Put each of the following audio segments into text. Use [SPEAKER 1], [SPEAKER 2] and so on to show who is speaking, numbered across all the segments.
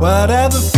[SPEAKER 1] Whatever.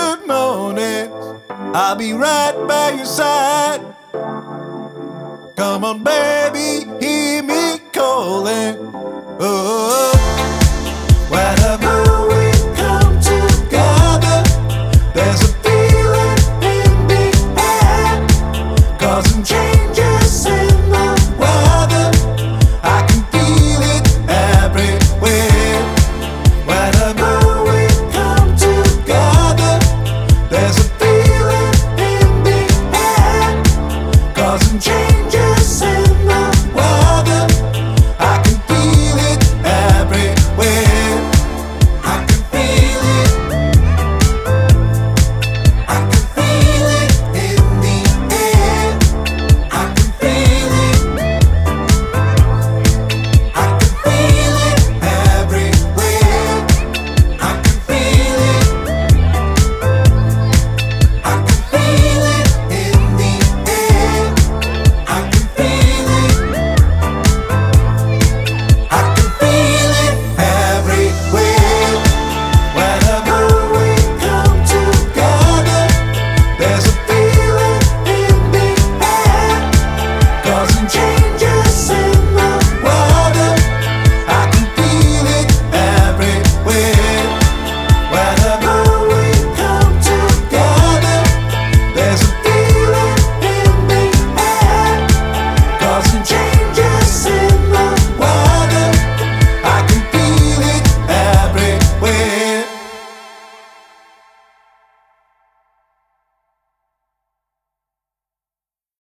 [SPEAKER 1] I'll be right by your side. Come on, baby, hear me calling. Oh, whatever we come together, there's a feeling in the air, causing